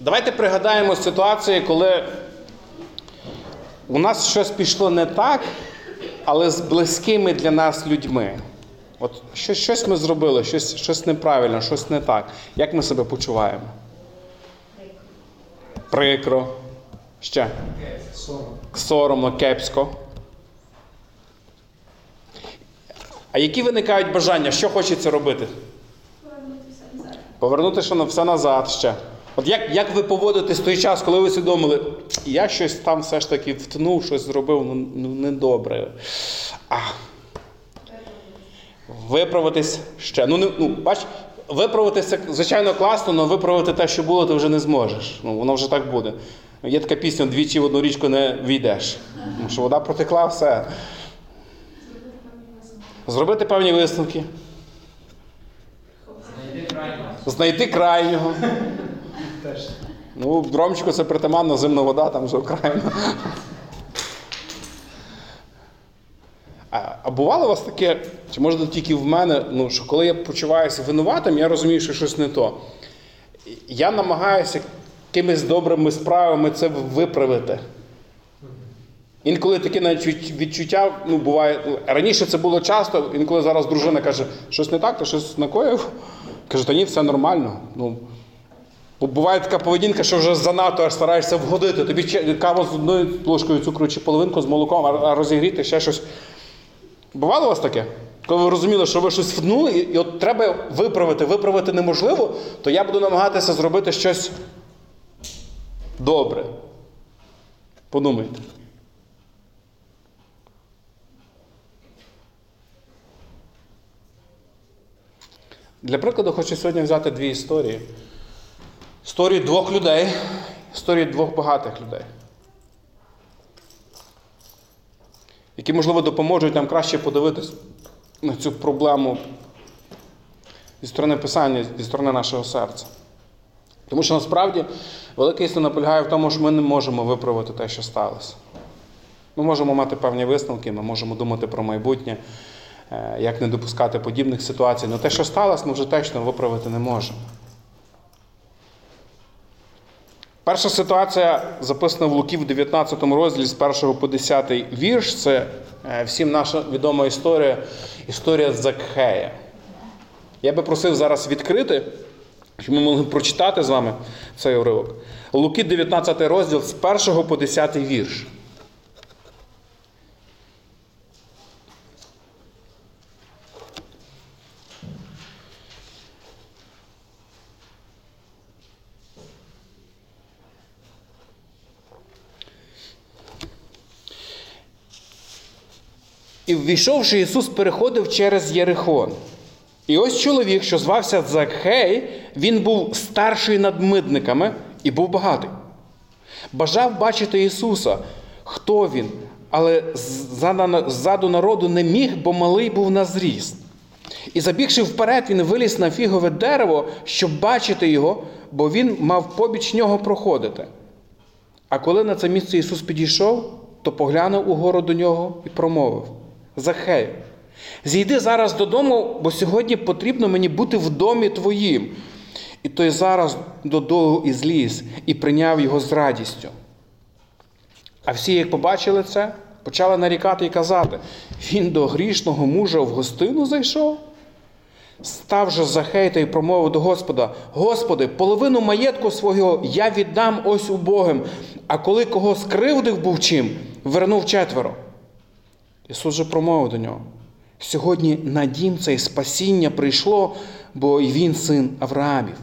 Давайте пригадаємо ситуацію, коли у нас щось пішло не так, але з близькими для нас людьми. От щось, щось ми зробили, щось, щось неправильно, щось не так. Як ми себе почуваємо? Прикро. Ще. Соромно, кепсько. А які виникають бажання? Що хочеться робити? Повернути що на- все назад ще. От як, як ви поводитесь в той час, коли ви усвідомили, я щось там все ж таки втнув, щось зробив ну, ну, недобре. А. Виправитись ще. Ну, не, ну, бач, виправитись це, звичайно, класно, але виправити те, що було, ти вже не зможеш. Ну, воно вже так буде. Є така пісня двічі в одну річку не війдеш. Тому що вода протекла, все. Зробити певні висновки. Знайди крайнього. Знайти крайнього. Теж. Ну, в Ромчику це притаманна зимна вода, там вже окраїна. А, а бувало у вас таке, чи може тільки в мене, ну, що коли я почуваюся винуватим, я розумію, що щось не то. Я намагаюся якимись добрими справами це виправити. Інколи таке навіть відчуття ну, буває. ну, Раніше це було часто, інколи зараз дружина каже, щось не так, ти щось накоїв. Кажу, та ні, все нормально. Ну, Бо буває така поведінка, що вже занадто аж стараєшся вгодити. Тобі каву з одною ложкою цукру чи половинку з молоком, а- розігріти ще щось. Бувало у вас таке? Коли ви розуміли, що ви щось втнули, і, і от треба виправити, виправити неможливо, то я буду намагатися зробити щось добре. Подумайте. Для прикладу хочу сьогодні взяти дві історії. Історії двох людей, історії двох багатих людей, які, можливо, допоможуть нам краще подивитись на цю проблему зі сторони писання, зі сторони нашого серця. Тому що насправді велика істина полягає в тому, що ми не можемо виправити те, що сталося. Ми можемо мати певні висновки, ми можемо думати про майбутнє, е, як не допускати подібних ситуацій. Але те, що сталося, ми вже точно виправити не можемо. Перша ситуація записана в Луки в 19 розділі з 1 по 10 вірш. Це е, всім наша відома історія, історія Закхея. Я би просив зараз відкрити, щоб ми могли прочитати з вами цей уривок. Луки 19 розділ з 1 по 10 вірш. І ввійшовши, Ісус переходив через Єрихон. І ось чоловік, що звався Закхей, він був старший над митниками і був багатий. Бажав бачити Ісуса, хто він, але ззаду народу не міг, бо малий був на зріст. І забігши вперед, він виліз на фігове дерево, щоб бачити його, бо він мав побіч нього проходити. А коли на це місце Ісус підійшов, то поглянув угору до нього і промовив: Захею, зійди зараз додому, бо сьогодні потрібно мені бути в домі твоїм. І той зараз додолу і зліз і прийняв його з радістю. А всі, як побачили це, почали нарікати і казати: він до грішного мужа в гостину зайшов. Став же Захей та й промовив до Господа: Господи, половину маєтку свого я віддам ось убогим, а коли кого скривдив був чим, вернув четверо. Ісус же промовив до нього: Сьогодні на дім цей спасіння прийшло, бо й він син Авраамів.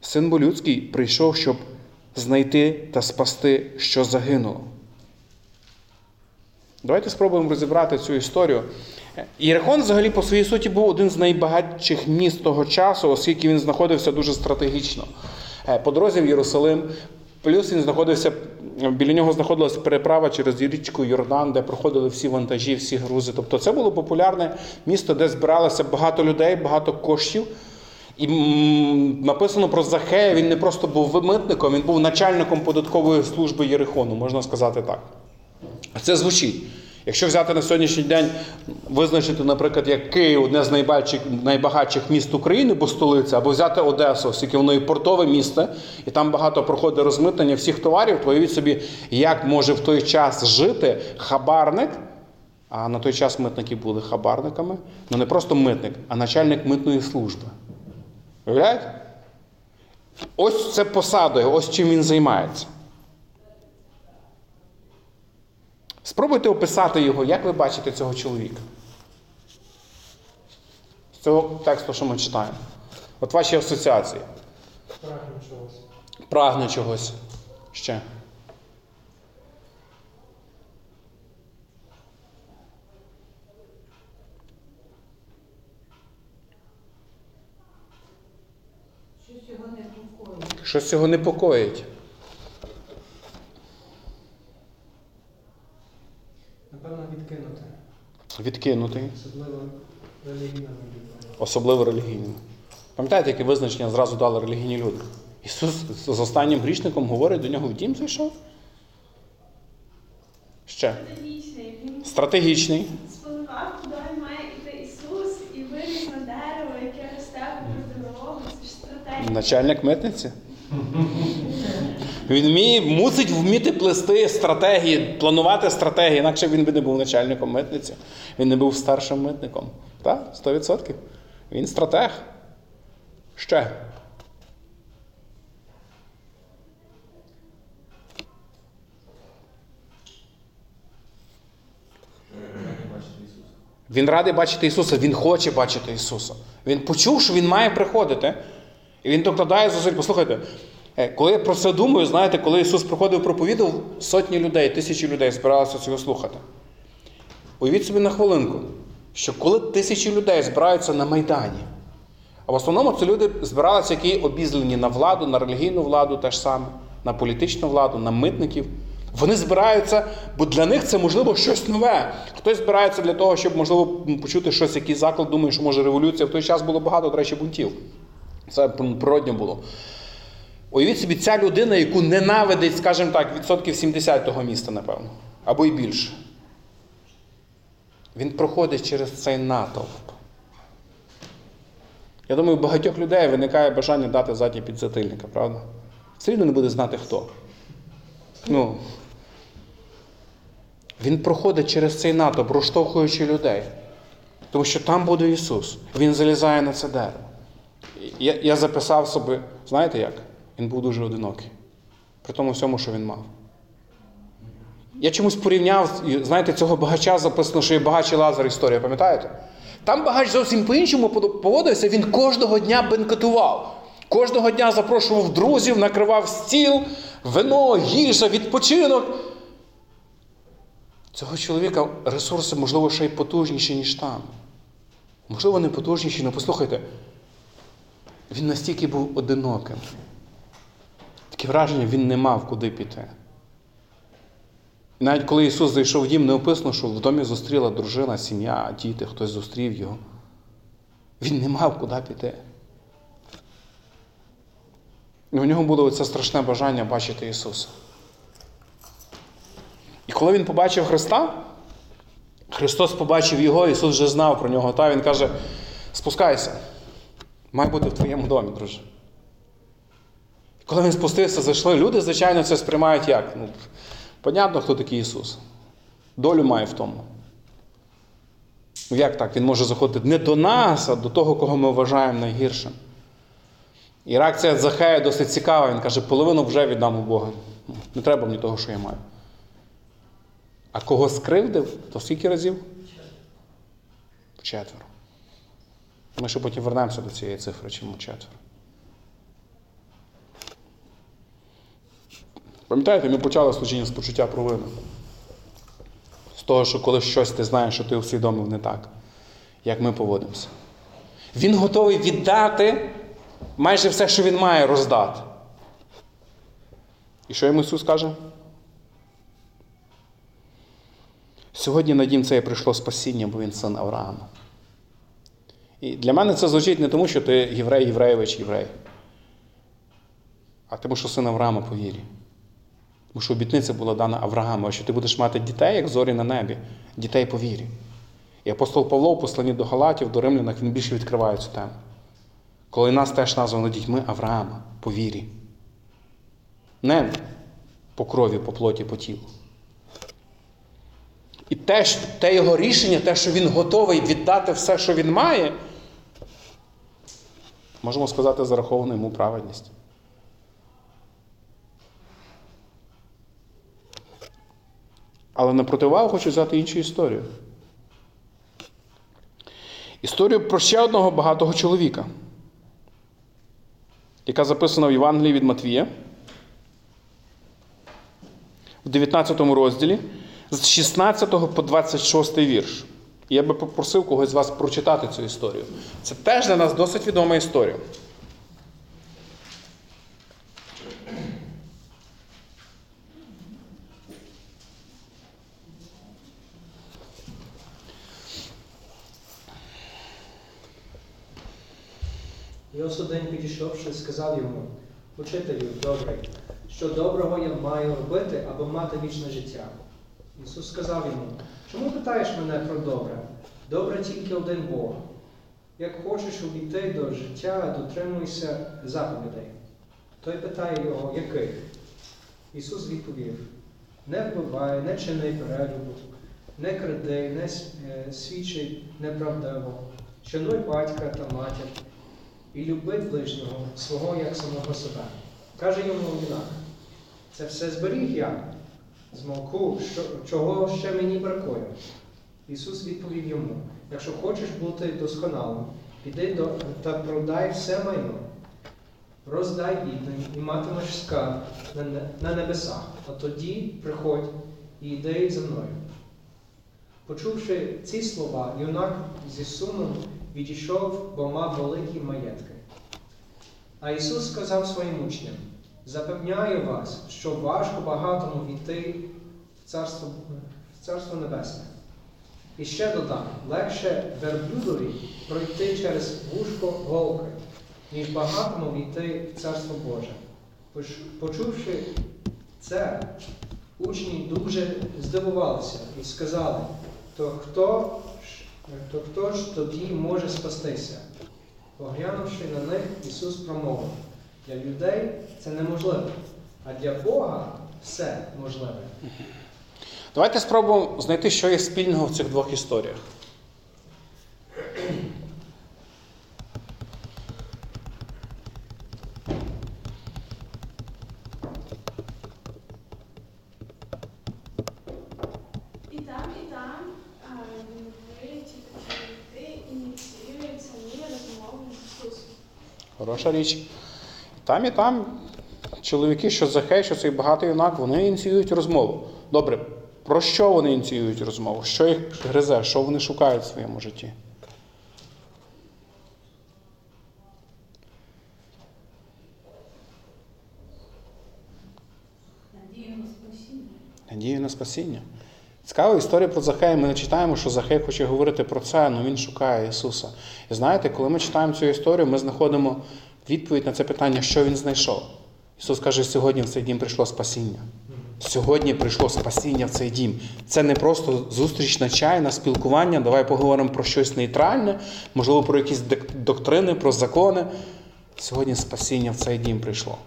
Син бо людський прийшов, щоб знайти та спасти, що загинуло. Давайте спробуємо розібрати цю історію. Єрихон, взагалі, по своїй суті, був один з найбагатших міст того часу, оскільки він знаходився дуже стратегічно. Е, По дорозі в Єрусалим, плюс він знаходився, біля нього знаходилася переправа через річку Йордан, де проходили всі вантажі, всі грузи. Тобто це було популярне місто, де збиралося багато людей, багато коштів. І написано про Захея, він не просто був митником, він був начальником податкової служби Єрихону, можна сказати так. Це звучить. Якщо взяти на сьогоднішній день, визначити, наприклад, як Київ одне з найбагатших, міст України, бо столиця, або взяти Одесу, оскільки воно і портове місто, і там багато проходить розмитнення всіх товарів, то уявіть собі, як може в той час жити хабарник, а на той час митники були хабарниками, ну не просто митник, а начальник митної служби. Уявляєте? Ось це посадою, ось чим він займається. Спробуйте описати його, як ви бачите цього чоловіка. З цього тексту, що ми читаємо. От ваші асоціації. Прагну чогось. Прагне чогось ще. Щось його не покоїть. Щось цього непокоїть. Напевно, відкинути. Відкинутий, Особливо релігійними людьми. особливо релігійним. Пам'ятаєте, яке визначення зразу дали релігійні люди? Ісус з останнім грішником говорить, до нього в дім зайшов. Ще. Стратегічний. Стратегічний. куди має йти Ісус, і виліз на дерево, яке росте дорогу. Це ж стратегія. Начальник митниці. Він вміє, мусить вміти плести стратегії, планувати стратегії, інакше він би не був начальником митниці. Він не був старшим митником. Так, 100%. Він стратег. Ще. Він радий бачити Ісуса, Він хоче бачити Ісуса. Він почув, що Він має приходити. І він докладає зусиль. Послухайте, коли я про це думаю, знаєте, коли Ісус приходив проповідав, сотні людей, тисячі людей збиралися цього слухати. Уявіть собі на хвилинку, що коли тисячі людей збираються на Майдані, а в основному це люди збиралися, які обізлені на владу, на релігійну владу теж саме, на політичну владу, на митників. Вони збираються, бо для них це можливо щось нове. Хтось збирається для того, щоб можливо почути щось, якийсь заклад, думає, що може революція. В той час було багато, до речі, бунтів. Це природньо було. Уявіть собі, ця людина, яку ненавидить, скажімо так, відсотків 70 того міста, напевно, або й більше. Він проходить через цей натовп. Я думаю, у багатьох людей виникає бажання дати задній підзатильника, правда? Все рівно не буде знати хто. Ну, він проходить через цей натовп, розштовхуючи людей. Тому що там буде Ісус. Він залізає на це дерево. Я, я записав собі, знаєте як? Він був дуже одинокий. При тому всьому, що він мав. Я чомусь порівняв, знаєте, цього багача записано, що є багач і Лазар історія, пам'ятаєте? Там багач зовсім по-іншому поводився, він кожного дня бенкетував. Кожного дня запрошував друзів, накривав стіл, вино, їжа, відпочинок. Цього чоловіка ресурси, можливо, ще й потужніші, ніж там. Можливо, не потужніші, але послухайте, він настільки був одиноким. Таке враження, він не мав куди піти. І навіть коли Ісус зайшов в дім, не описано, що в домі зустріла дружина, сім'я, діти, хтось зустрів його. Він не мав куди піти. І у нього було це страшне бажання бачити Ісуса. І коли він побачив Христа, Христос побачив його, Ісус вже знав про нього, та Він каже: спускайся, має бути в твоєму домі, друже. Коли він спустився, зайшли, люди, звичайно, це сприймають як? Ну, Понятно, хто такий Ісус. Долю має в тому. Ну як так? Він може заходити не до нас, а до того, кого ми вважаємо найгіршим. І реакція Захея досить цікава. Він каже, половину вже віддам у Бога. Не треба мені того, що я маю. А кого скривдив, то скільки разів? Четверо. Ми ще потім вернемося до цієї цифри, чому четверо. Пам'ятаєте, ми почали служіння з почуття провини. З того, що коли щось ти знаєш, що ти усвідомив не так, як ми поводимося. Він готовий віддати майже все, що він має роздати. І що йому Ісус каже? Сьогодні на дім це прийшло спасіння, бо він син Авраама. І для мене це звучить не тому, що ти єврей, євреєвич, єврей, а тому, що син Авраама по вірі. Тому що обітниця була дана Аврааму, що ти будеш мати дітей, як зорі на небі, дітей по вірі. І апостол Павло в посланні до Галатів, до римлянах, він більше відкриває цю тему. Коли нас теж названо дітьми Авраама по вірі. Не по крові, по плоті, по тілу. І те, те його рішення, те, що він готовий віддати все, що він має, можемо сказати, зараховано йому праведність. Але на противагу хочу взяти іншу історію. Історію про ще одного багатого чоловіка, яка записана в Євангелії від Матвія в 19 розділі з 16 по 26 вірш. Я би попросив когось з вас прочитати цю історію. Це теж для нас досить відома історія. І ось один підійшовши, сказав йому, Учителю, добрий, що доброго я маю робити, аби мати вічне життя. Ісус сказав йому, чому питаєш мене про добре? Добре тільки один Бог. Як хочеш увійти до життя, дотримуйся заповідей. Той питає його, яких? Ісус відповів: не вбивай, не чини перелюбу, не кради, не е, свідчи неправдиво, шануй батька та матір і люби ближнього свого як самого себе. Каже йому юнак, це все зберіг я, змовку, що, чого ще мені бракує. Ісус відповів йому: якщо хочеш бути досконалим, піди до та продай все майно, роздай бідним і матимеш скарб на, на небесах, а тоді приходь і йди за мною. Почувши ці слова, юнак зі сумом відійшов, бо мав великі маєтки. А Ісус сказав своїм учням: Запевняю вас, що важко багатому війти в Царство, в Царство Небесне. І ще додам, легше верблюдові пройти через вушко голки, ніж багатому війти в Царство Боже. Почувши це, учні дуже здивувалися і сказали, то хто то хто ж тоді може спастися? Поглянувши на них, Ісус промовив, для людей це неможливо, а для Бога все можливе. Давайте спробуємо знайти, що є спільного в цих двох історіях. І там, і там а, вони ті такі ініціюють самі розмову з Ісусом. Хороша річ. І там, і там чоловіки, що Захей, що цей багатий юнак, вони ініціюють розмову. Добре, про що вони ініціюють розмову? Що їх гризе, що вони шукають в своєму житті? Надію на спасіння. Надію на спасіння. Цікава історія про Захея. Ми не читаємо, що Захей хоче говорити про це, але він шукає Ісуса. І знаєте, коли ми читаємо цю історію, ми знаходимо відповідь на це питання, що він знайшов. Ісус каже, сьогодні в цей дім прийшло спасіння. Сьогодні прийшло спасіння в цей дім. Це не просто зустріч на чай, на спілкування. Давай поговоримо про щось нейтральне, можливо, про якісь доктрини, про закони. Сьогодні спасіння в цей дім прийшло.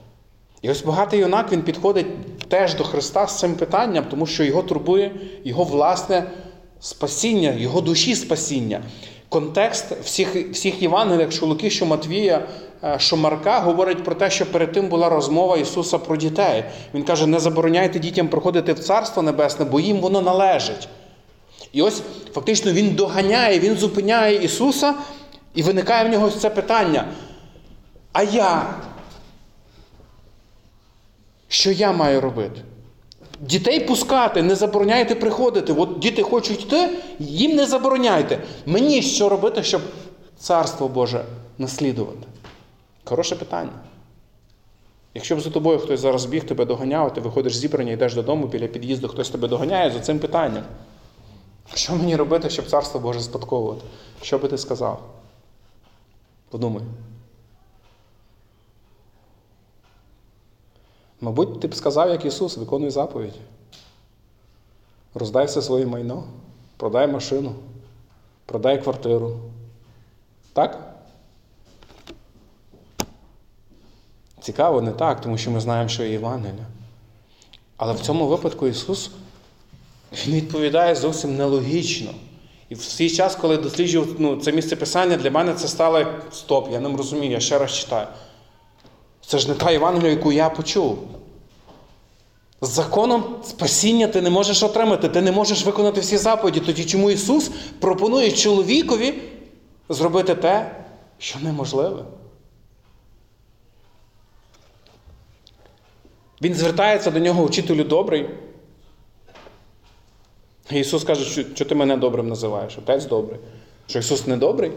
І ось багатий юнак він підходить теж до Христа з цим питанням, тому що його турбує його власне спасіння, його душі спасіння. Контекст всіх, всіх Євангеліях, що Луки, що Матвія, е, що Марка говорить про те, що перед тим була розмова Ісуса про дітей. Він каже: не забороняйте дітям проходити в Царство Небесне, бо їм воно належить. І ось фактично він доганяє, він зупиняє Ісуса, і виникає в нього це питання. А я? Що я маю робити? Дітей пускати, не забороняйте приходити. От діти хочуть йти, їм не забороняйте. Мені що робити, щоб царство Боже наслідувати? Хороше питання. Якщо б за тобою хтось зараз біг, тебе доганяв, ти виходиш з зібрання, йдеш додому, біля під'їзду хтось тебе доганяє за цим питанням. Що мені робити, щоб царство Боже спадковувати? Що би ти сказав? Подумай. Мабуть, ти б сказав, як Ісус, виконуй заповідь. Роздай все своє майно, продай машину, продай квартиру. Так? Цікаво, не так, тому що ми знаємо, що є Євангелія. Але в цьому випадку Ісус Він відповідає зовсім нелогічно. І в свій час, коли досліджував ну, це місце писання, для мене це стало стоп, я не розумію, я ще раз читаю. Це ж не та Євангелія, яку я почув. З законом спасіння ти не можеш отримати, ти не можеш виконати всі заповіді. Тоді чому Ісус пропонує чоловікові зробити те, що неможливе? Він звертається до нього, учителю добрий. Ісус каже, що ти мене добрим називаєш, отець добрий. Що Ісус не добрий?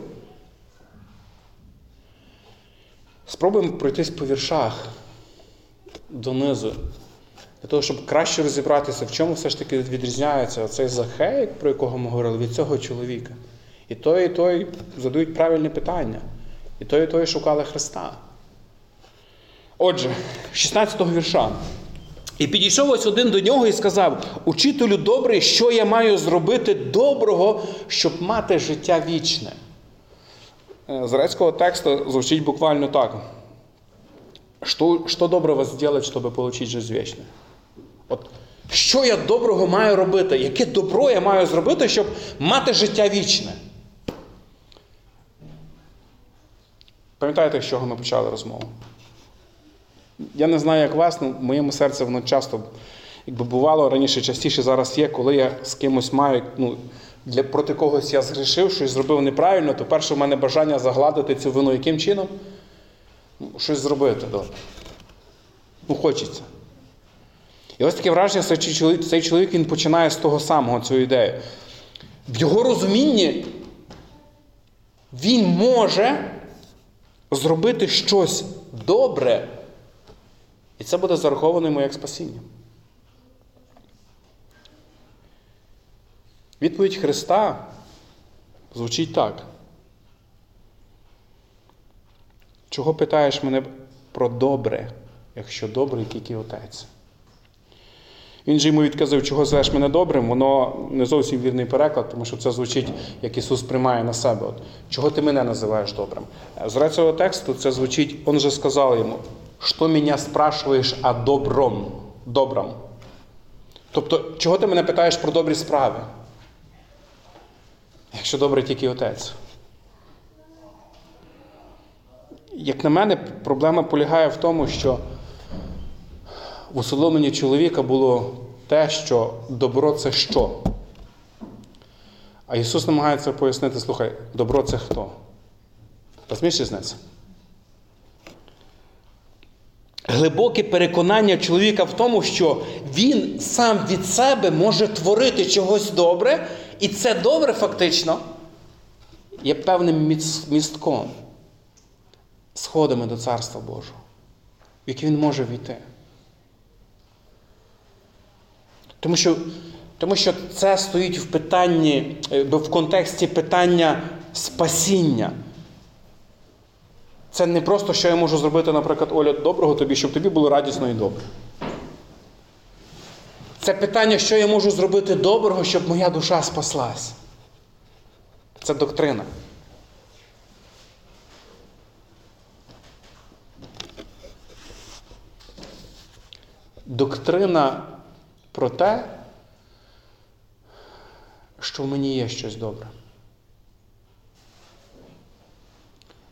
Спробуємо пройтись по віршах донизу. Для того, щоб краще розібратися, в чому все ж таки відрізняється цей Захей, про якого ми говорили, від цього чоловіка. І той, і той задають правильне питання. І той, і той шукали Христа. Отже, 16-го вірша. І підійшов ось один до нього і сказав: Учителю добрий, що я маю зробити доброго, щоб мати життя вічне. Е, З грецького тексту звучить буквально так. Що, що доброго зробити, щоб отримати життя вічне? От, що я доброго маю робити? Яке добро я маю зробити, щоб мати життя вічне? Пам'ятаєте, з чого ми почали розмову? Я не знаю, як вас, але в моєму серці воно часто, якби бувало раніше, частіше зараз є, коли я з кимось маю, ну, для, проти когось я згрішив, щось зробив неправильно, то перше в мене бажання загладити цю вину яким чином? Ну, Щось зробити добре. Ну, хочеться. І ось таке враження, чоловік, цей чоловік він починає з того самого цю ідею. В його розумінні він може зробити щось добре, і це буде зараховано йому як спасіння. Відповідь Христа звучить так. Чого питаєш мене про добре, якщо добрий тільки Отець? Він же йому відказав, чого звеш мене добрим, воно не зовсім вірний переклад, тому що це звучить, як Ісус приймає на себе. От, чого ти мене називаєш добрим? З грецького тексту це звучить, Он же сказав йому, що мене спрашуєш о добром, добром. Тобто, чого ти мене питаєш про добрі справи? Якщо добрий тільки Отець. Як на мене, проблема полягає в тому, що в усвідомленні чоловіка було те, що добро це що? А Ісус намагається пояснити, слухай, добро це хто? Розумієш різницю? Глибоке переконання чоловіка в тому, що він сам від себе може творити чогось добре, і це добре фактично є певним містком, сходами до Царства Божого, в яке він може війти. Тому що, тому що це стоїть в питанні, е, в контексті питання спасіння. Це не просто, що я можу зробити, наприклад, Оля, доброго тобі, щоб тобі було радісно і добре. Це питання, що я можу зробити доброго, щоб моя душа спаслась. Це доктрина. Доктрина про те, що в мені є щось добре.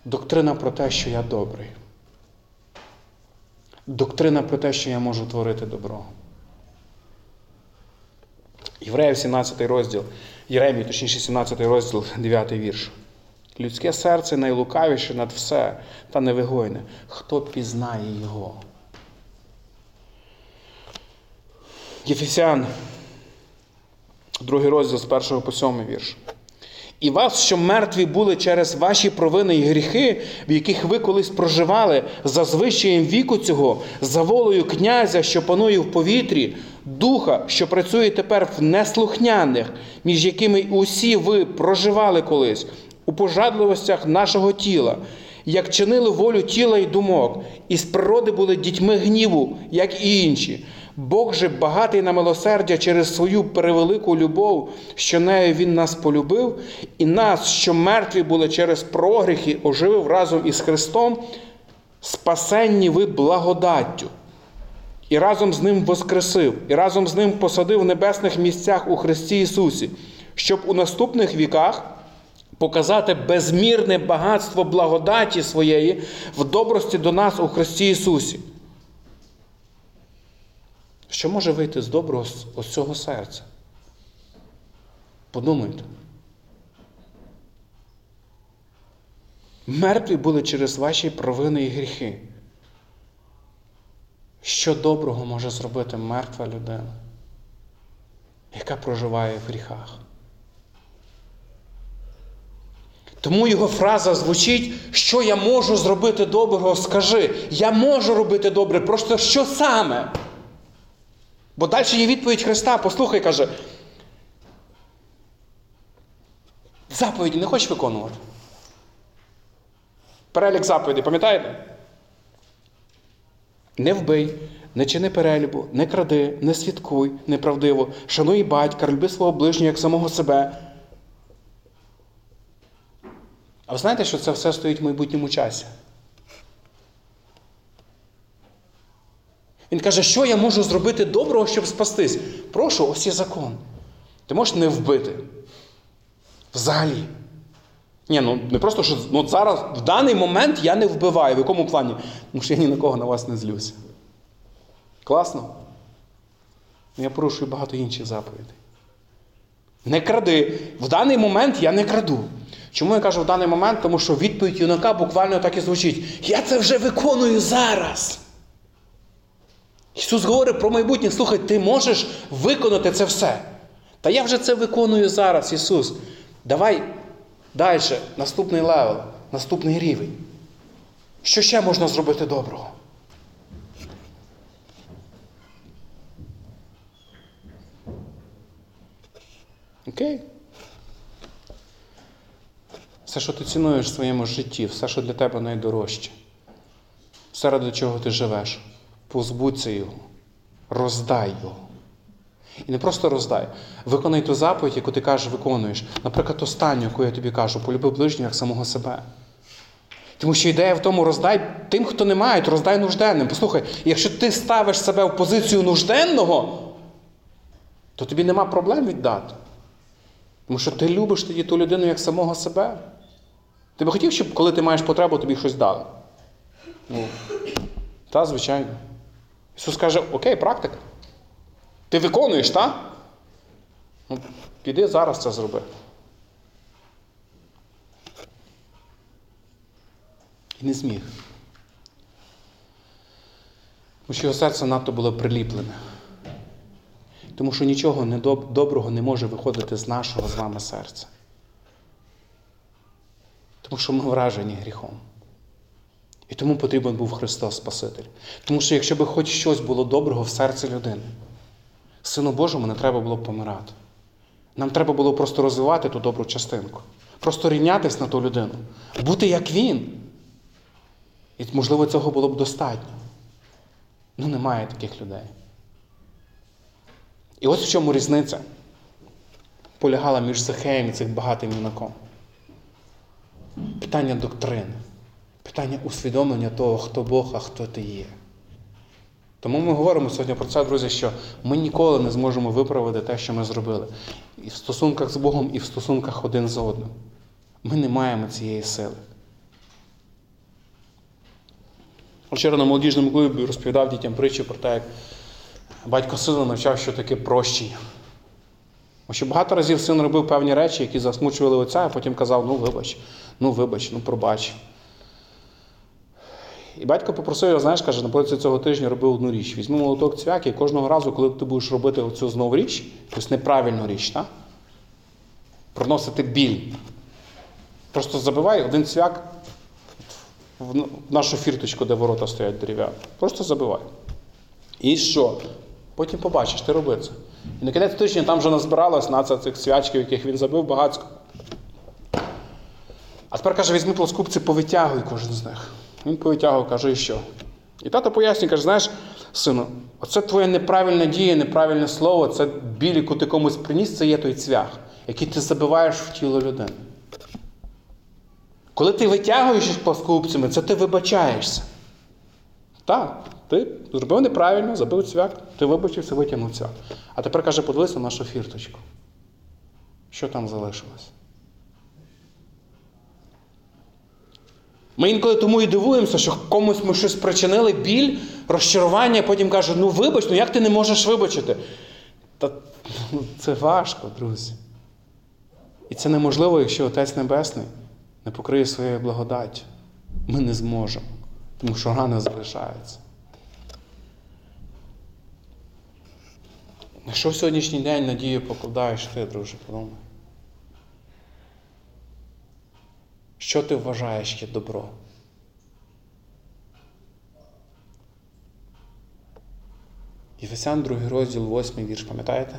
Доктрина про те, що я добрий. Доктрина про те, що я можу творити добро. Євреїв 17 розділ, Єремій, точніше 17 розділ, 9 вірш. Людське серце найлукавіше над все та невигойне. Хто пізнає його? Єфесян, другий розділ з 1 по 7 вірш. І вас, що мертві були через ваші провини і гріхи, в яких ви колись проживали за звичаєм віку цього, за волею князя, що панує в повітрі, духа, що працює тепер в неслухняних, між якими усі ви проживали колись, у пожадливостях нашого тіла, як чинили волю тіла і думок, і з природи були дітьми гніву, як і інші. Бог же багатий на милосердя через свою перевелику любов, що нею Він нас полюбив, і нас, що мертві були через прогріхи, оживив разом із Христом, спасенні ви благодаттю. І разом з ним воскресив, і разом з ним посадив в небесних місцях у Христі Ісусі, щоб у наступних віках показати безмірне багатство благодаті своєї в добрості до нас у Христі Ісусі. Що може вийти з доброго з цього серця? Подумайте. Мертві були через ваші провини і гріхи. Що доброго може зробити мертва людина, яка проживає в гріхах? Тому його фраза звучить, що я можу зробити доброго, скажи. Я можу робити добре, просто що саме? Бо далі є відповідь Христа, послухай, каже. Заповіді не хочеш виконувати? Перелік заповідей, пам'ятаєте? Не вбий, не чини перелюбу, не кради, не свідкуй неправдиво, шануй батька, люби свого ближнього як самого себе. А ви знаєте, що це все стоїть в майбутньому часі? Він каже, що я можу зробити доброго, щоб спастись? Прошу, ось є закон. Ти можеш не вбити. Взагалі. Ні, ну не просто, що ну, зараз, в даний момент я не вбиваю. В якому плані? Тому що я ні на кого на вас не злюся. Класно? Я порушую багато інших заповідей. Не кради. В даний момент я не краду. Чому я кажу в даний момент? Тому що відповідь юнака буквально так і звучить. Я це вже виконую зараз. Ісус говорить про майбутнє. Слухай, ти можеш виконати це все. Та я вже це виконую зараз, Ісус. Давай далі, наступний level, наступний рівень. Що ще можна зробити доброго? Okay? Все, що ти цінуєш в своєму житті, все, що для тебе найдорожче, все, ради чого ти живеш, позбудься його, роздай його. І не просто роздай, виконай ту заповідь, яку ти кажеш, виконуєш. Наприклад, останню, яку я тобі кажу, полюби ближнього як самого себе. Тому що ідея в тому, роздай тим, хто не мають, роздай нужденним. Послухай, якщо ти ставиш себе в позицію нужденного, то тобі нема проблем віддати. Тому що ти любиш тоді ту людину як самого себе. Ти би хотів, щоб коли ти маєш потребу, тобі щось дали? Ну, та, звичайно. Ісус каже, окей, практика. Ти виконуєш, так? Ну, піди зараз це зроби. І не зміг. Тому що його серце надто було приліплене. Тому що нічого доброго не може виходити з нашого з вами серця. Тому що ми вражені гріхом. І тому потрібен був Христос Спаситель. Тому що якщо би хоч щось було доброго в серці людини, Сину Божому не треба було б помирати. Нам треба було просто розвивати ту добру частинку. Просто рівнятись на ту людину, бути як він. І, можливо, цього було б достатньо. Ну, немає таких людей. І ось в чому різниця полягала між Захеєм і цим багатим юнаком. Питання доктрини, питання усвідомлення того, хто Бог, а хто ти є. Тому ми говоримо сьогодні про це, друзі, що ми ніколи не зможемо виправити те, що ми зробили. І в стосунках з Богом, і в стосунках один з одним. Ми не маємо цієї сили. Вчора на молодіжному клубі розповідав дітям притчу про те, як батько сина навчав, що таке прощення. Тому що багато разів син робив певні речі, які засмучували отця, а потім казав: ну вибач, ну вибач, ну пробач. І батько попросив його, знаєш, каже, на протязі цього тижня роби одну річ. Візьми молоток цвяки, і кожного разу, коли ти будеш робити оцю знову річ, якусь неправильну річ, так? проносити біль. Просто забивай один цвяк в нашу фірточку, де ворота стоять дерев'яні. Просто забивай. І що? Потім побачиш, ти роби це. І на кінець тижня там вже назбиралось на цих свячків, яких він забив багацько. А тепер каже, візьми плоскупці, повитягуй кожен з них. Він повитягував, каже, і що? І тато пояснює, каже, знаєш, сину, оце твоя неправильна дія, неправильне слово, це біль, яку ти комусь приніс, це є той цвях, який ти забиваєш в тіло людини. Коли ти витягуєш плоскупцями, це ти вибачаєшся. Так, ти зробив неправильно, забив цвях, ти вибачився, витягнув цвях. А тепер каже, подивися на нашу фірточку. Що там залишилось? Ми інколи тому і дивуємося, що комусь ми щось причинили, біль, розчарування, потім кажуть, ну вибач, ну як ти не можеш вибачити? Та ну, це важко, друзі. І це неможливо, якщо Отець Небесний не покриє своєю благодаттю. Ми не зможемо, тому що рани залишаються. На що в сьогоднішній день надію покладаєш ти, друже, подумай? Що ти вважаєш є добро? Єфесян, другий розділ, восьмий вірш, пам'ятаєте?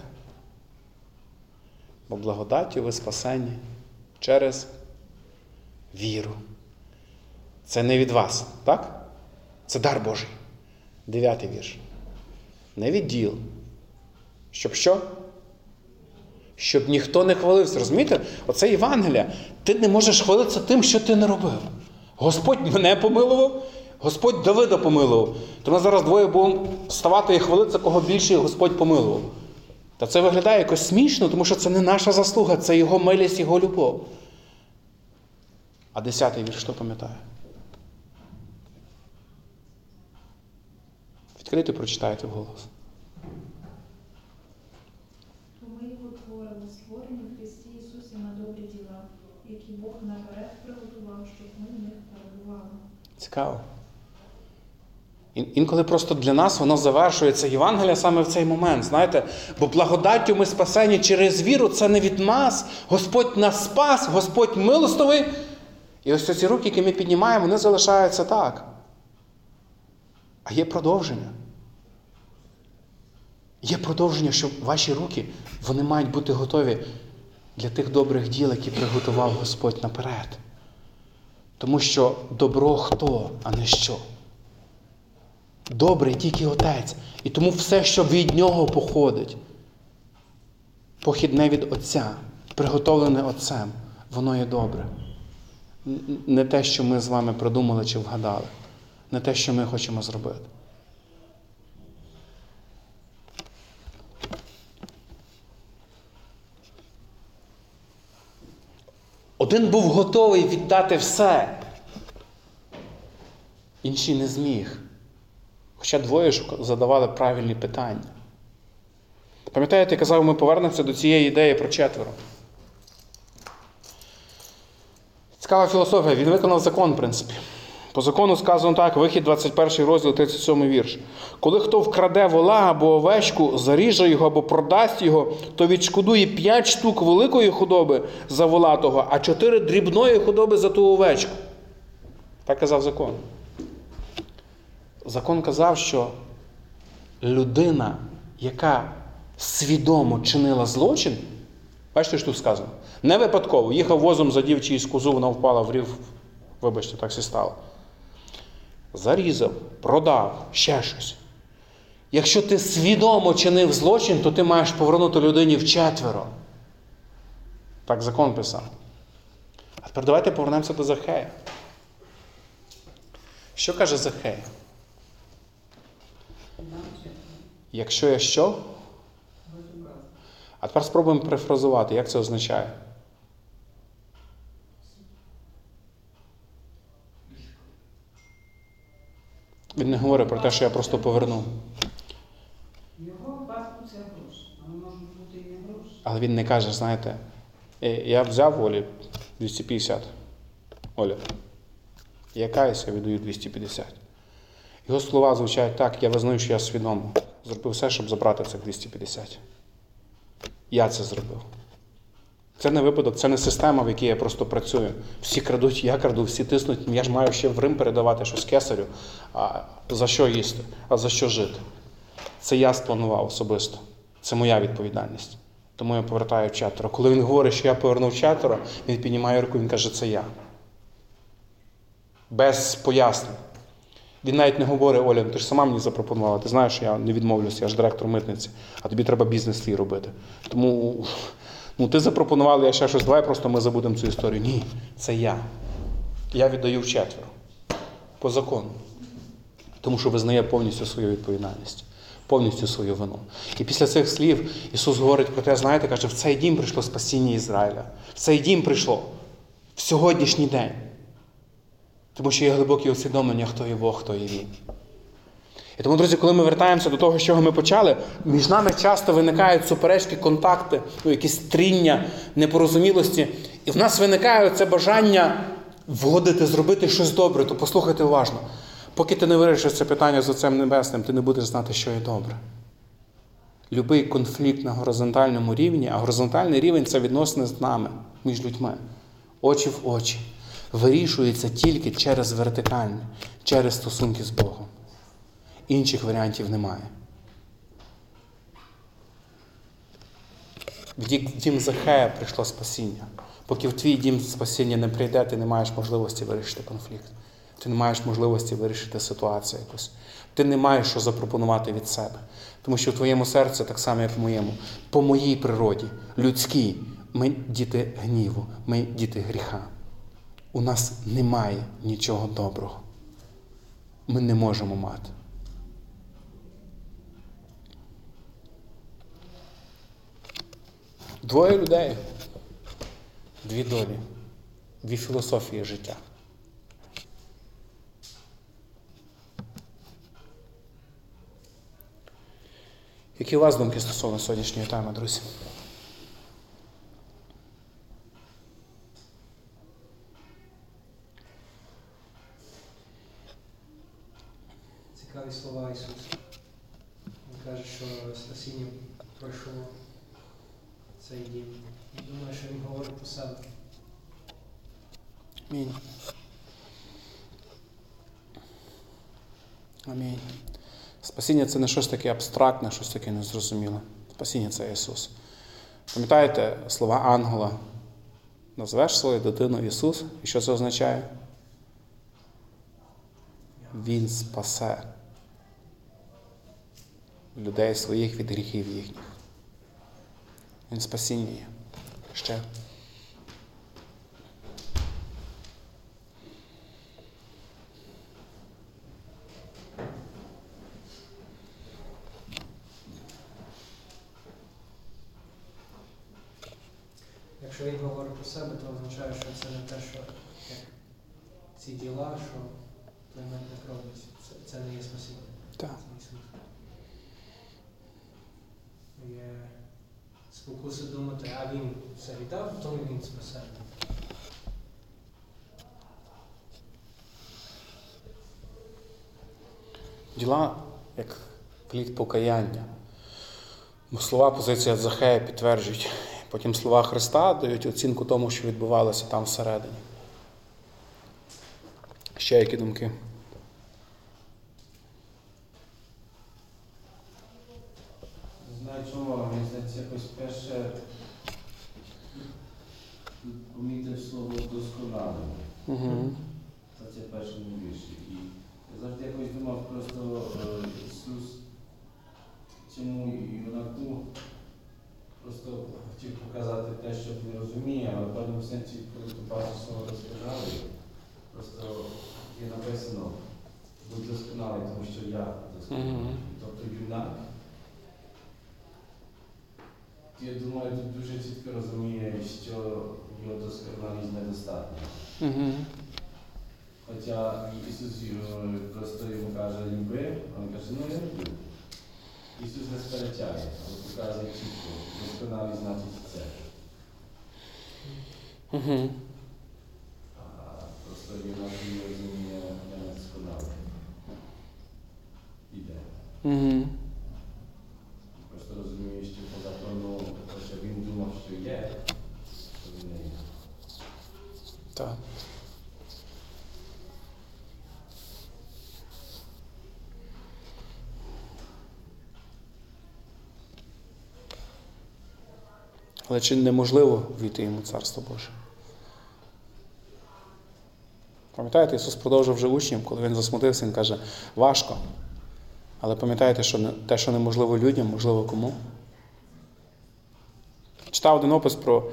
Бо благодаті ви спасені через віру. Це не від вас, так? Це дар Божий. Дев'ятий вірш. Не від діл. Щоб що? Щоб ніхто не хвалився. Розумієте? Оце Євангелія. Ти не можеш хвалитися тим, що ти не робив. Господь мене помилував, Господь Давида помилував. То ми зараз двоє будемо вставати і хвалитися, кого більше Господь помилував. Та це виглядає якось смішно, тому що це не наша заслуга, це Його милість, Його любов. А десятий вірш, хто пам'ятає? Відкрийте, прочитайте вголос. То ми його творили, створені в Христі Ісусі на добрі діла, які Бог наперед приготував, щоб ми в них перебували. Цікаво. Інколи просто для нас воно завершується Євангелія саме в цей момент. Знаєте, бо благодаттю ми спасені через віру, це не від нас. Господь нас спас, Господь милостивий. І ось ці руки, які ми піднімаємо, вони залишаються так. А є продовження. Є продовження, що ваші руки вони мають бути готові для тих добрих діл, які приготував Господь наперед. Тому що добро хто, а не що. Добрий тільки Отець. І тому все, що від Нього походить, похідне від Отця, приготовлене Отцем, воно є добре. Не те, що ми з вами придумали чи вгадали, не те, що ми хочемо зробити. Один був готовий віддати все, інший не зміг. Хоча двоє ж задавали правильні питання. Пам'ятаєте, я казав, ми повернемося до цієї ідеї про четверо. Цікава філософія. Він виконав закон, в принципі. По закону сказано так, вихід 21 розділ, 37 вірш. Коли хто вкраде вола або овечку, заріже його або продасть його, то відшкодує 5 штук великої худоби за вола того, а 4 дрібної худоби за ту овечку. Так казав закон. Закон казав, що людина, яка свідомо чинила злочин, бачите, що тут сказано? Не випадково. Їхав возом за дівчию з козу, вона впала в рів. Вибачте, так все стало. Зарізав, продав, ще щось. Якщо ти свідомо чинив злочин, то ти маєш повернути людині вчетверо. Так закон писав. А тепер давайте повернемося до Захея. Що каже Захей? Якщо я що? А тепер спробуємо перефразувати, як це означає. Він не говорить про те, що я просто поверну. Його випадку це гроші, але можуть бути і не гроші. Але він не каже, знаєте, «Е, я взяв Олі 250. Оля, я каюся, я віддаю 250. Його слова звучать так, я визнаю, що я свідомо зробив все, щоб забрати цих 250. Я це зробив. Це не випадок, це не система, в якій я просто працюю. Всі крадуть, я краду, всі тиснуть. Я ж маю ще в Рим передавати щось кесарю. А за що їсти, а за що жити? Це я спланував особисто. Це моя відповідальність. Тому я повертаю четверо. Коли він говорить, що я повернув четверо, він піднімає руку, він каже, це я. без пояснень. Він навіть не говорить, Оля, ти ж сама мені запропонувала, ти знаєш, я не відмовлюся, я ж директор митниці, а тобі треба бізнес твій робити. Тому ну, ти запропонувала, я ще щось, давай просто ми забудемо цю історію. Ні, це я. Я віддаю в четверо. По закону. Тому що визнає повністю свою відповідальність, повністю свою вину. І після цих слів Ісус говорить про те, знаєте, каже, в цей дім прийшло спасіння Ізраїля. В цей дім прийшло в сьогоднішній день. Тому що є глибоке усвідомлення, хто є Бог, хто є Він. І тому, друзі, коли ми вертаємося до того, з чого ми почали, між нами часто виникають суперечки, контакти, ну, якісь тріння, непорозумілості. І в нас виникає це бажання вгодити, зробити щось добре, то послухайте уважно. Поки ти не вирішиш це питання з Отцем Небесним, ти не будеш знати, що є добре. Любий конфлікт на горизонтальному рівні, а горизонтальний рівень це відносини з нами, між людьми, очі в очі, вирішується тільки через вертикальне, через стосунки з Богом. Інших варіантів немає. В дім Захея прийшло спасіння. Поки в твій дім спасіння не прийде, ти не маєш можливості вирішити конфлікт. Ти не маєш можливості вирішити ситуацію якусь. Ти не маєш що запропонувати від себе. Тому що в твоєму серці, так само, як в моєму, по моїй природі, людській, ми діти гніву, ми діти гріха. У нас немає нічого доброго. Ми не можемо мати. Двоє людей, дві долі, дві філософії життя. Які у вас думки стосовно сьогоднішньої теми, друзі? Цікаві слова Ісуса. Він каже, що спасіння пройшло цей дім. І думаю, що він говорить про себе. Амінь. Амінь. Спасіння це не щось таке абстрактне, щось таке незрозуміле. Спасіння це Ісус. Пам'ятаєте слова ангела? Назвеш свою дитину Ісус, і що це означає? Він спасе людей своїх від гріхів їхніх. Він спасіння є. Ще. Якщо він говорить про себе, то означає, що це не те, що як ці діла, що племенник робить. Це, це не є спасіння. Так. Є спокуси думати, а він все віддав, то він спасе. Діла як плід покаяння. Бо слова позиція Захея підтверджують. Потім слова Христа дають оцінку тому, що відбувалося там всередині. Ще які думки? Не знаю чому, мені здається, якось перше помітив слово досконало. Угу. Це це першому вірші. І я завжди якось думав просто е, Ісус цьому юнаку просто хотів показати те, що він розуміє, але в певному сенсі, коли пару слово розказали, просто є написано будь досконалий, тому що я досконалий. Мгм. Тобто юнак. Я думаю, тут дуже чітко розуміє, що його досконалість недостатня. Угу. Хоча Ісус його просто йому каже люби, а він каже, ну я люблю. Ісус не сперечає, але показує чітко, досконалість значить це. Угу. А просто юнак не розуміє не недосконалий. Угу. Просто розуміє, що по закону, те, що він думав, що є, то він не є. Так. Але чи неможливо війти йому Царство Боже? Пам'ятаєте, Ісус продовжив вже учнів, коли Він засмутився, Він каже, важко. Але пам'ятаєте, що те, що неможливо людям, можливо кому? Читав один опис про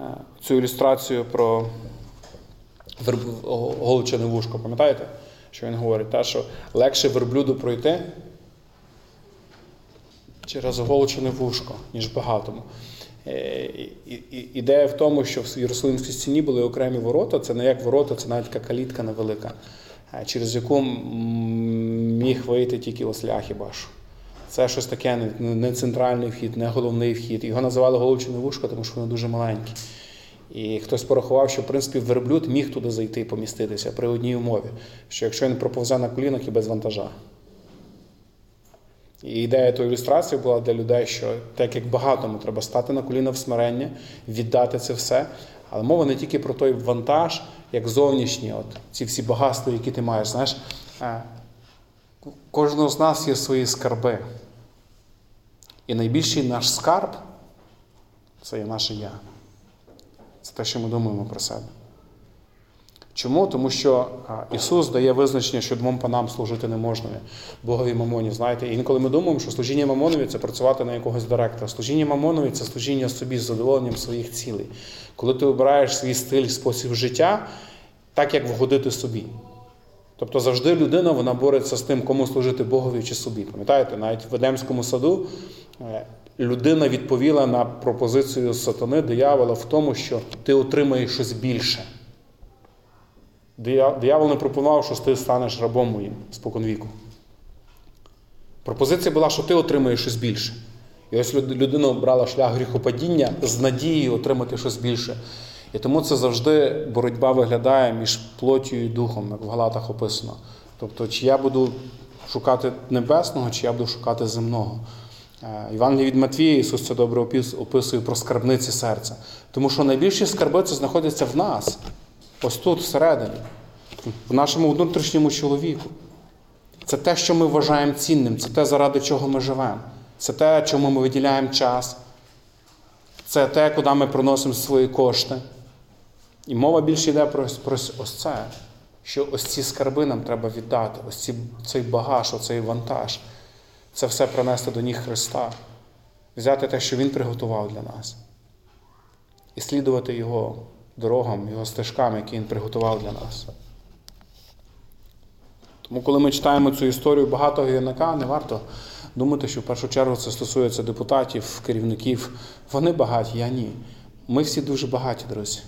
е, цю ілюстрацію про верб- го- голчене вушко. Пам'ятаєте? Що він говорить? Та, що легше верблюду пройти через оголчене вушко, ніж багатому. Е, Ідея в тому, що в Єрусалимській стіні були окремі ворота, це не як ворота, це навіть така калітка невелика, е, через яку міг вийти тільки ослях хіба що. Це щось таке, не- центральний вхід, не головний вхід. Його називали голубчине вушко, тому що воно дуже маленьке. І хтось порахував, що в принципі верблюд міг туди зайти і поміститися при одній умові, що якщо він проповзе на колінах і без вантажа. І ідея тої ілюстрації була для людей, що так як багатому треба стати на коліна в смирення, віддати це все. Але мова не тільки про той вантаж, як зовнішній, от ці всі багатства, які ти маєш. Знаєш, е, кожного з нас є свої скарби. І найбільший наш скарб це є наше я. Це те, що ми думаємо про себе. Чому? Тому що Ісус дає визначення, що двом панам служити не можна, Богові Мамоні. Знаєте, інколи ми думаємо, що служіння Мамонові це працювати на якогось директора. Служіння Мамонові це служіння собі з задоволенням своїх цілей. Коли ти обираєш свій стиль, спосіб життя, так як вгодити собі. Тобто завжди людина вона бореться з тим, кому служити Богові чи собі. Пам'ятаєте, навіть в Едемському саду е, людина відповіла на пропозицію сатани, диявола в тому, що ти отримаєш щось більше. Диявол не пропонував, що ти станеш рабом моїм споконвіку. Пропозиція була, що ти отримаєш щось більше. І ось людина обрала шлях гріхопадіння з надією отримати щось більше. І тому це завжди боротьба виглядає між плоттю і духом, як в Галатах описано. Тобто, чи я буду шукати небесного, чи я буду шукати земного. Е, від Матвія Ісус це добре описує про скарбниці серця. Тому що найбільші скарби це знаходяться в нас, ось тут, всередині, в нашому внутрішньому чоловіку. Це те, що ми вважаємо цінним, це те, заради чого ми живемо. Це те, чому ми виділяємо час. Це те, куди ми приносимо свої кошти. І мова більше йде про, про ось це, що ось ці скарби нам треба віддати, ось ці, цей багаж, оцей вантаж. Це все принести до ніг Христа, взяти те, що Він приготував для нас, і слідувати Його дорогам, Його стежкам, які Він приготував для нас. Тому, коли ми читаємо цю історію багатого юнака, не варто думати, що в першу чергу це стосується депутатів, керівників. Вони багаті, я ні. Ми всі дуже багаті, друзі.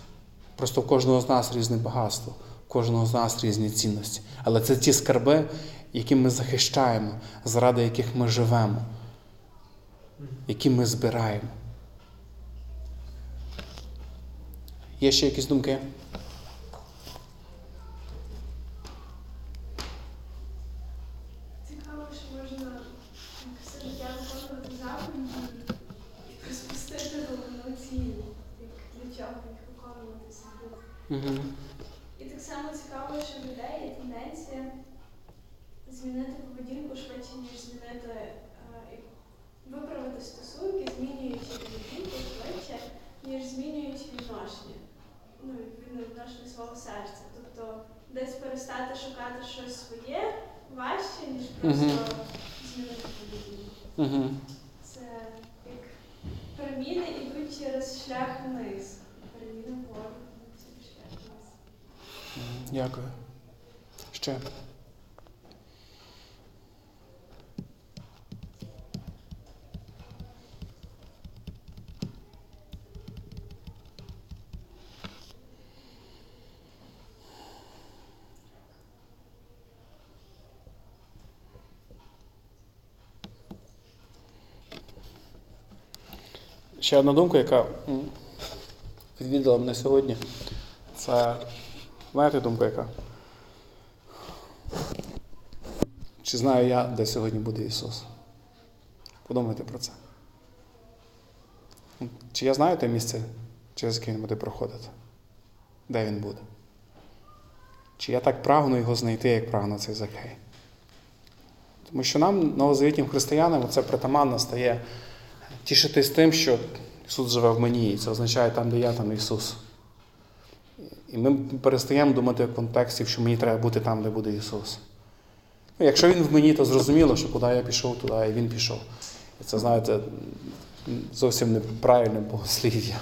Просто в кожного з нас різне багатство, в кожного з нас різні цінності. Але це ті скарби, які ми захищаємо, заради яких ми живемо, які ми збираємо. Є ще якісь думки? Цікаво, що можна як все життя виконувати заповіді і спустити головну ціль, як для чого їх виконувати собі. Угу. І так само цікаво, що в людей є тенденція змінити поведінку швидше, ніж змінити е, виправити стосунки, змінюючи поведінку швидше, ніж змінюючи відношення. Ну, відповідно, відношення свого серця. Тобто десь перестати шукати щось своє важче, ніж просто Мгм. змінити поведінку. Угу. Це як переміни йдуть через шлях вниз. Переміни вгору йдуть через шлях вниз. Дякую. Ще. Ще одна думка, яка відвідала мене сьогодні. Це знаєте думка яка? Чи знаю я, де сьогодні буде Ісус? Подумайте про це. Чи я знаю те місце, через яке Він буде проходити? Де Він буде? Чи я так прагну його знайти, як прагне цей Закхей? Тому що нам, новозавітнім християнам, це притаманно стає тішитись тим, що Ісус живе в мені, і це означає там, де я, там Ісус. І ми перестаємо думати в контексті, що мені треба бути там, де буде Ісус. Ну, якщо Він в мені, то зрозуміло, що куди я пішов, туди і Він пішов. І це, знаєте, зовсім неправильне богослів'я.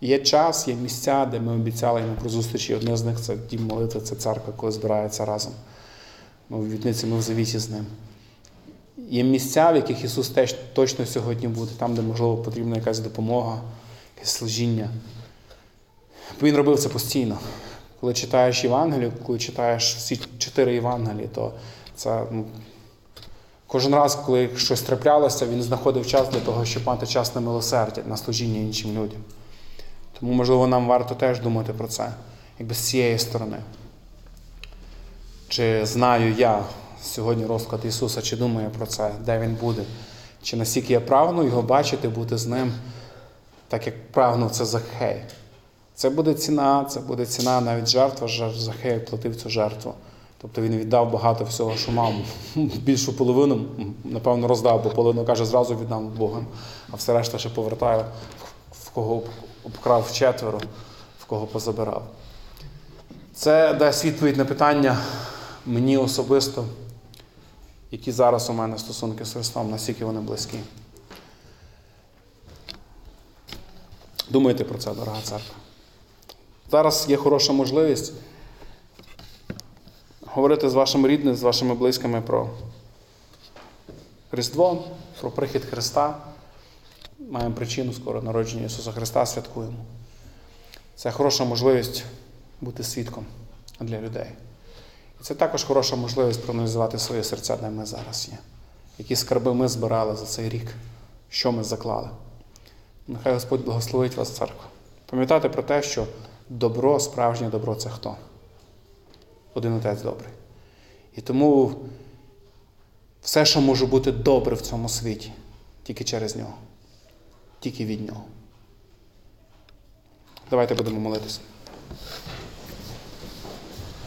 Є час, є місця, де ми обіцяли йому про зустрічі. Одне з них це дім молитви, це церква, коли збирається разом. Ми в вітниці, ми в завіті з ним. Є місця, в яких Ісус теж точно сьогодні буде, там, де, можливо, потрібна якась допомога, якесь служіння. Бо Він робив це постійно. Коли читаєш Євангелію, коли читаєш всі чотири Євангелії, то це ну, кожен раз, коли щось траплялося, він знаходив час для того, щоб мати час на милосердя, на служіння іншим людям. Тому, можливо, нам варто теж думати про це, якби з цієї сторони. Чи знаю я сьогодні розклад Ісуса, чи думаю про це, де Він буде? Чи настільки я прагну його бачити, бути з ним, так як прагнув це Захей. Це буде ціна, це буде ціна навіть жертва, жертв Захей платив цю жертву. Тобто він віддав багато всього, що мав. Більшу половину, напевно, роздав, бо половину каже, зразу віддам Богом, а все решта ще повертаю, в кого обкрав четверо, в кого позабирав. Це дасть відповідь на питання мені особисто, які зараз у мене стосунки з Христом, наскільки вони близькі. Думайте про це, дорога церква. Зараз є хороша можливість говорити з вашими рідними, з вашими близькими про Різдво, про прихід Христа. Маємо причину скоро народження Ісуса Христа святкуємо. Це хороша можливість бути свідком для людей. І це також хороша можливість проаналізувати своє серця, де ми зараз є. Які скарби ми збирали за цей рік, що ми заклали. Нехай Господь благословить вас, церква. Пам'ятайте про те, що добро, справжнє добро це хто? Один отець добрий. І тому все, що може бути добре в цьому світі, тільки через нього, тільки від нього. Давайте будемо молитися.